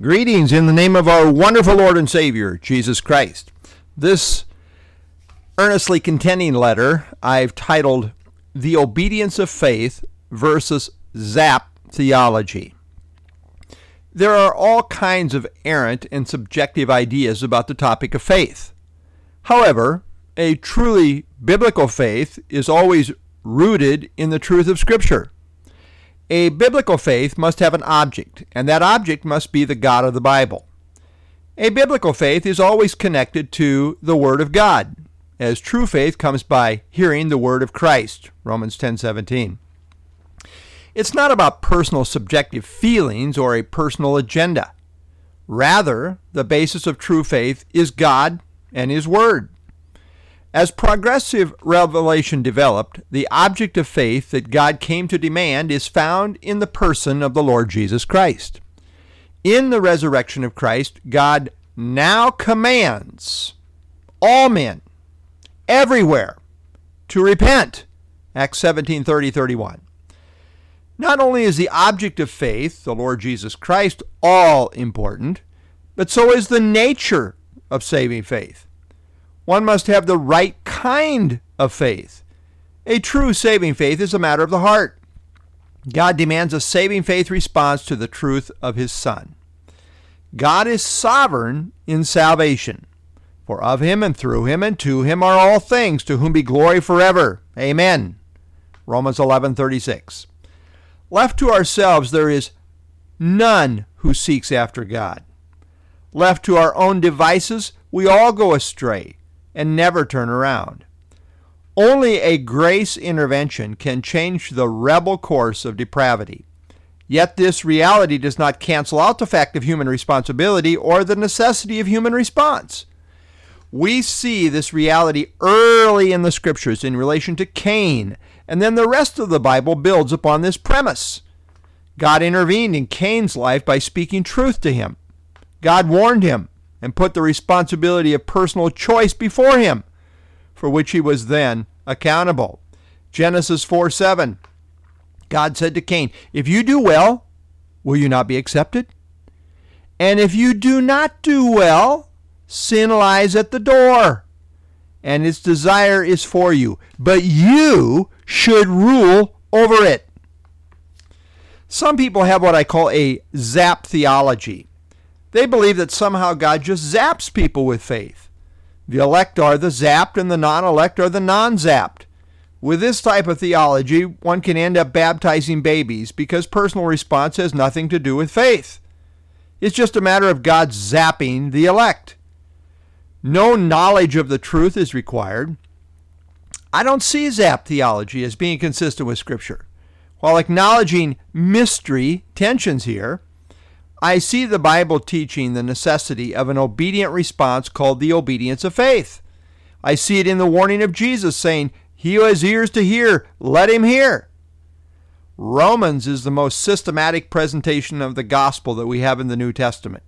Greetings in the name of our wonderful Lord and Savior, Jesus Christ. This earnestly contending letter I've titled The Obedience of Faith versus Zap Theology. There are all kinds of errant and subjective ideas about the topic of faith. However, a truly biblical faith is always rooted in the truth of Scripture. A biblical faith must have an object, and that object must be the God of the Bible. A biblical faith is always connected to the Word of God, as true faith comes by hearing the Word of Christ. Romans 10:17. It's not about personal subjective feelings or a personal agenda. Rather, the basis of true faith is God and His Word. As progressive revelation developed, the object of faith that God came to demand is found in the person of the Lord Jesus Christ. In the resurrection of Christ, God now commands all men everywhere to repent. Acts 17 30 31. Not only is the object of faith, the Lord Jesus Christ, all important, but so is the nature of saving faith. One must have the right kind of faith. A true saving faith is a matter of the heart. God demands a saving faith response to the truth of his Son. God is sovereign in salvation. For of him and through him and to him are all things, to whom be glory forever. Amen. Romans 11:36. Left to ourselves there is none who seeks after God. Left to our own devices, we all go astray and never turn around. Only a grace intervention can change the rebel course of depravity. Yet this reality does not cancel out the fact of human responsibility or the necessity of human response. We see this reality early in the scriptures in relation to Cain, and then the rest of the Bible builds upon this premise. God intervened in Cain's life by speaking truth to him. God warned him and put the responsibility of personal choice before him, for which he was then accountable. Genesis 4 7. God said to Cain, If you do well, will you not be accepted? And if you do not do well, sin lies at the door, and its desire is for you, but you should rule over it. Some people have what I call a zap theology. They believe that somehow God just zaps people with faith. The elect are the zapped and the non elect are the non zapped. With this type of theology, one can end up baptizing babies because personal response has nothing to do with faith. It's just a matter of God zapping the elect. No knowledge of the truth is required. I don't see zap theology as being consistent with Scripture. While acknowledging mystery tensions here, I see the Bible teaching the necessity of an obedient response called the obedience of faith. I see it in the warning of Jesus saying, He who has ears to hear, let him hear. Romans is the most systematic presentation of the gospel that we have in the New Testament.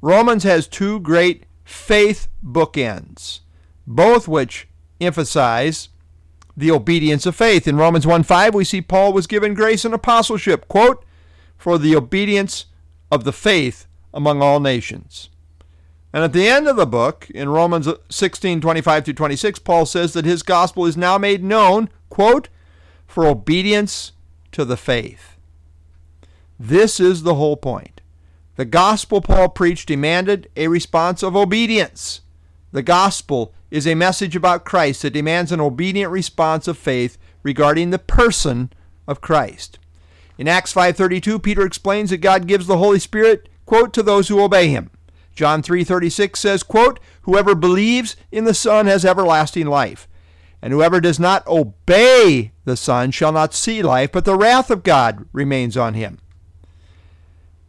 Romans has two great faith bookends, both which emphasize the obedience of faith. In Romans 1 5, we see Paul was given grace and apostleship, quote, for the obedience of the faith among all nations. And at the end of the book, in Romans 16, 25 through 26, Paul says that his gospel is now made known, quote, for obedience to the faith. This is the whole point. The gospel Paul preached demanded a response of obedience. The gospel is a message about Christ that demands an obedient response of faith regarding the person of Christ. In Acts 5:32, Peter explains that God gives the Holy Spirit, quote, to those who obey him. John 3:36 says, quote, "Whoever believes in the Son has everlasting life, and whoever does not obey the Son shall not see life, but the wrath of God remains on him."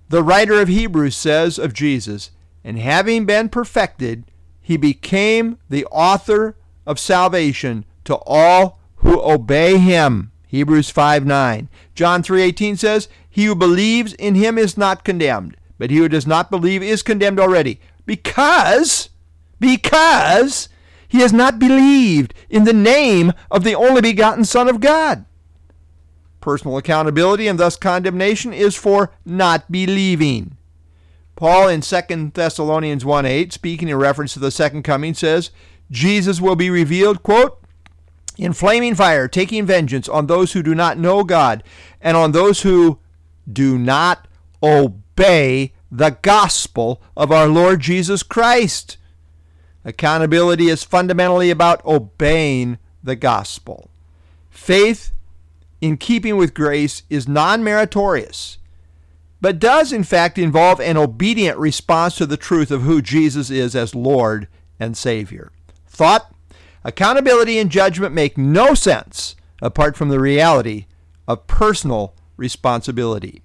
The writer of Hebrews says of Jesus, "And having been perfected, he became the author of salvation to all who obey him." Hebrews 5 9. John 3.18 says, He who believes in him is not condemned, but he who does not believe is condemned already, because, because he has not believed in the name of the only begotten Son of God. Personal accountability and thus condemnation is for not believing. Paul in 2 Thessalonians 1 8, speaking in reference to the second coming, says, Jesus will be revealed, quote, in flaming fire, taking vengeance on those who do not know God and on those who do not obey the gospel of our Lord Jesus Christ. Accountability is fundamentally about obeying the gospel. Faith in keeping with grace is non meritorious, but does in fact involve an obedient response to the truth of who Jesus is as Lord and Savior. Thought, accountability, and judgment make no sense apart from the reality of personal responsibility.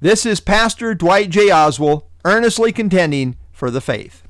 This is Pastor Dwight J. Oswald earnestly contending for the faith.